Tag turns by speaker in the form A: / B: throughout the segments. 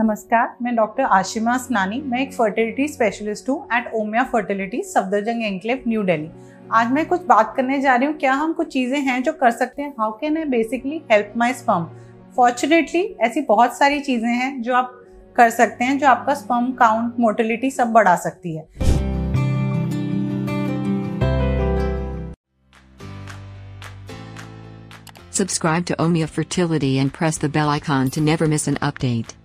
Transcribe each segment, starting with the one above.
A: नमस्कार, मैं डॉक्टर आशिमा असनानी मैं एक फर्टिलिटी स्पेशलिस्ट हूँ at Omia fertility Safdarjung enclave New Delhi आज मैं कुछ बात करने जा रही हूँ, क्या हम कुछ चीज़ें हैं जो कर सकते हैं? How can I basically help my sperm fortunately ऐसी बहुत सारी चीज़ें हैं जो आप कर सकते हैं, जो आपका स्पम काउंट मोटिलिटी सब बढ़ा सकती है।
B: Subscribe to Omia Fertility and press the bell icon to never miss an update.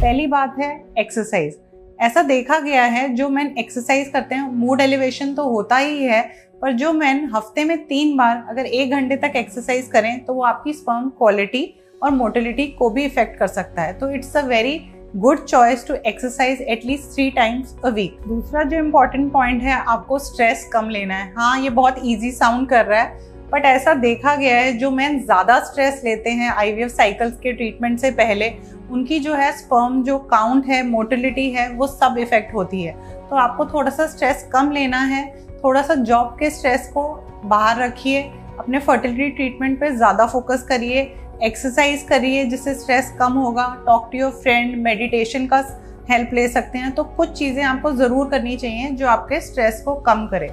A: पहली बात है एक्सरसाइज ऐसा देखा गया है, जो मैन एक्सरसाइज करते हैं मूड एलिवेशन तो होता ही है, पर जो मैन हफ़्ते में तीन बार अगर एक घंटे तक एक्सरसाइज करें तो वो आपकी स्पर्म क्वालिटी और मोटिलिटी को भी इफ़ेक्ट कर सकता है। तो it's a very good choice to exercise at least three times a week दूसरा जो इम्पोर्टेंट पॉइंट है, आपको स्ट्रेस कम लेना है। हाँ ये बहुत ईजी साउंड कर रहा है बट ऐसा देखा गया है, जो मैन ज़्यादा स्ट्रेस लेते हैं आईवीएफ साइकिल्स के ट्रीटमेंट से पहले उनकी जो है स्पर्म जो काउंट है मोटिलिटी है, वो सब इफ़ेक्ट होती है। तो आपको थोड़ा सा स्ट्रेस कम लेना है थोड़ा सा जॉब के स्ट्रेस को बाहर रखिए, अपने फर्टिलिटी ट्रीटमेंट पे ज़्यादा फोकस करिए एक्सरसाइज करिए, जिससे स्ट्रेस कम होगा talk to your friend meditation का हेल्प ले सकते हैं। तो कुछ चीज़ें आपको ज़रूर करनी चाहिए जो आपके स्ट्रेस को कम करे।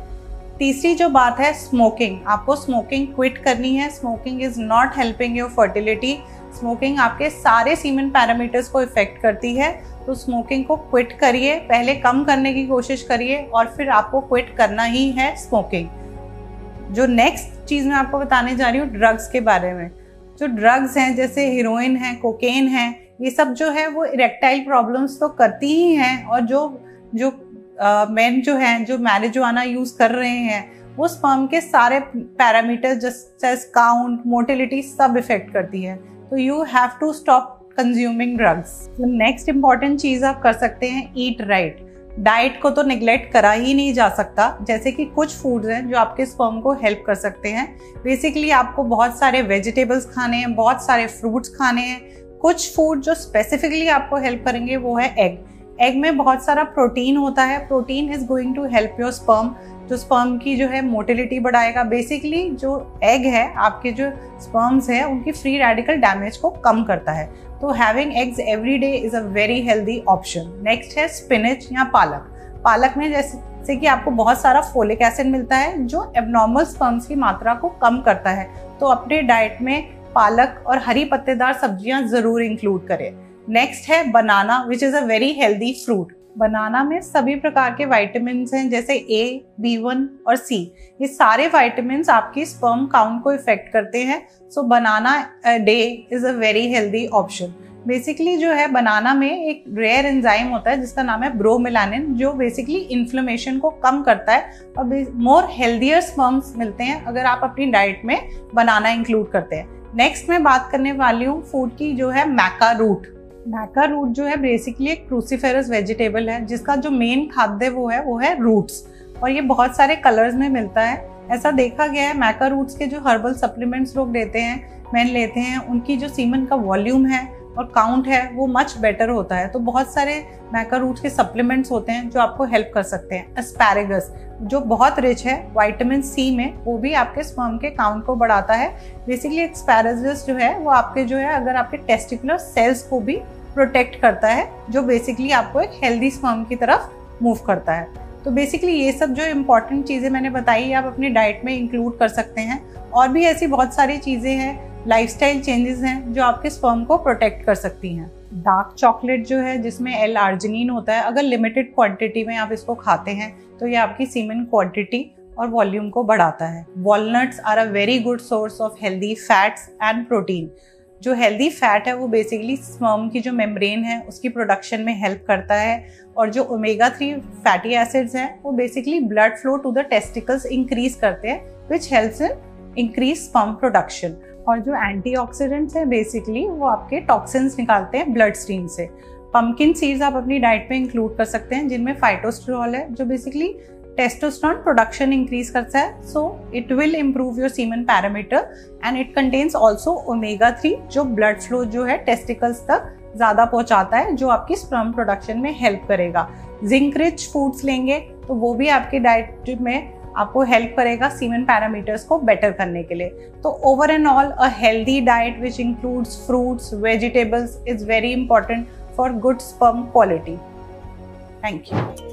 A: तीसरी जो बात है स्मोकिंग आपको स्मोकिंग क्विट करनी है। Smoking is not helping your fertility smoking आपके सारे सीमेंट पैरामीटर्स को इफ़ेक्ट करती है तो स्मोकिंग को क्विट करिए, पहले कम करने की कोशिश करिए और फिर आपको क्विट करना ही है स्मोकिंग जो नेक्स्ट चीज़ मैं आपको बताने जा रही हूँ ड्रग्स के बारे में. जो ड्रग्स हैं, जैसे हीरोइन है कोकेन है, ये सब जो है, वो इरेक्टाइल प्रॉब्लम्स तो करती ही हैं और जो जो मेन जो हैं, जो मैरिजुआना यूज़ कर रहे हैं, वो स्पर्म के सारे पैरामीटर जैसे काउंट मोटिलिटी सब इफ़ेक्ट करती है. तो you have to stop consuming drugs next important चीज़ आप कर सकते हैं ईट राइट डाइट को तो निगलेक्ट करा ही नहीं जा सकता, जैसे कि कुछ फूड्स हैं जो आपके स्पर्म को हेल्प कर सकते हैं. बेसिकली आपको बहुत सारे वेजिटेबल्स खाने हैं, बहुत सारे फ्रूट्स खाने हैं. कुछ फ़ूड जो स्पेसिफिकली आपको हेल्प करेंगे वो है एग एग में बहुत सारा प्रोटीन होता है। Protein is going to help your sperm जो स्पर्म की जो है मोटिलिटी बढ़ाएगा। बेसिकली जो एग है, आपके जो स्पर्म्स है, उनकी फ्री रेडिकल डैमेज को कम करता है। तो having eggs every day is a very healthy option next है स्पिनच या पालक। पालक में जैसे कि आपको बहुत सारा फोलिक एसिड मिलता है, जो एबनॉर्मल स्पर्म्स की मात्रा को कम करता है। तो अपने डाइट में पालक और हरी पत्तेदार सब्ज़ियाँ ज़रूर इंक्लूड करें। नेक्स्ट है banana which is a very healthy fruit banana में सभी प्रकार के वाइटामिन हैं, जैसे ए बी वन और सी ये सारे वाइटामिन आपकी स्पर्म काउंट को इफ़ेक्ट करते हैं so banana day is a very healthy option basically जो है बनाना में एक रेयर एंजाइम होता है, जिसका नाम है ब्रोमिलानिन जो बेसिकली इन्फ्लेमेशन को कम करता है और मोर हेल्दियर स्पर्म्स मिलते हैं, अगर आप अपनी डाइट में बनाना इंक्लूड करते हैं. नेक्स्ट मैं बात करने वाली हूँ फ़ूड की, जो है मैका रूट मैका रूट जो है बेसिकली एक क्रूसीफेरस वेजिटेबल है, जिसका जो मेन खाद्य वो है वो है रूट्स और ये बहुत सारे कलर्स में मिलता है। ऐसा देखा गया है मैका रूट्स के जो हर्बल सप्लीमेंट्स लोग लेते हैं मैन लेते हैं, उनकी जो सीमन का वॉल्यूम है और काउंट है, वो मच बेटर होता है। तो बहुत सारे मैका रूट्स के सप्लीमेंट्स होते हैं, जो आपको हेल्प कर सकते हैं। एस्पैरेगस जो बहुत रिच है वाइटामिन सी में, वो भी आपके स्पर्म के काउंट को बढ़ाता है। बेसिकली एस्पैरेगस जो है, वो आपके जो है, अगर आपके टेस्टिकुलर सेल्स को भी प्रोटेक्ट करता है, जो बेसिकली आपको एक हेल्दी स्पर्म की तरफ़ मूव करता है। तो बेसिकली ये सब जो इंपॉर्टेंट चीज़ें मैंने बताई आप अपनी डाइट में इंक्लूड कर सकते हैं। और भी ऐसी बहुत सारी चीज़ें हैं लाइफस्टाइल चेंजेस हैं, जो आपके स्पर्म को प्रोटेक्ट कर सकती हैं। डार्क चॉकलेट जो है, जिसमें एल आर्जिनिन होता है, अगर लिमिटेड क्वांटिटी में आप इसको खाते हैं तो ये आपकी सीमेंट क्वांटिटी और वॉल्यूम को बढ़ाता है। Walnuts are a very good source of healthy fats and protein जो हेल्दी फैट है, वो बेसिकली स्पर्म की जो मेम्ब्रेन है, उसकी प्रोडक्शन में हेल्प करता है और जो ओमेगा थ्री फैटी एसिड्स हैं, वो basically blood flow to the testicles increase करते हैं which helps in increase sperm production और जो एंटीऑक्सीडेंट्स हैं बेसिकली वो आपके टॉक्सिन्स निकालते हैं ब्लड स्ट्रीम से. पम्पकिन सीड्स आप अपनी डाइट में इंक्लूड कर सकते हैं, जिनमें फाइटोस्टेरॉल है, जो बेसिकली टेस्टोस्टेरोन प्रोडक्शन इंक्रीज करता है so it will improve your semen parameter and it contains also omega three जो ब्लड फ्लो जो है टेस्टिकल्स तक ज़्यादा पहुंचाता है, जो आपकी स्पर्म प्रोडक्शन में हेल्प करेगा। जिंक रिच फूड्स लेंगे तो वो भी आपकी डाइट में आपको हेल्प करेगा सीमन पैरामीटर्स को बेटर करने के लिए। तो over and all a healthy diet which includes fruits vegetables is very important for good sperm quality thank you.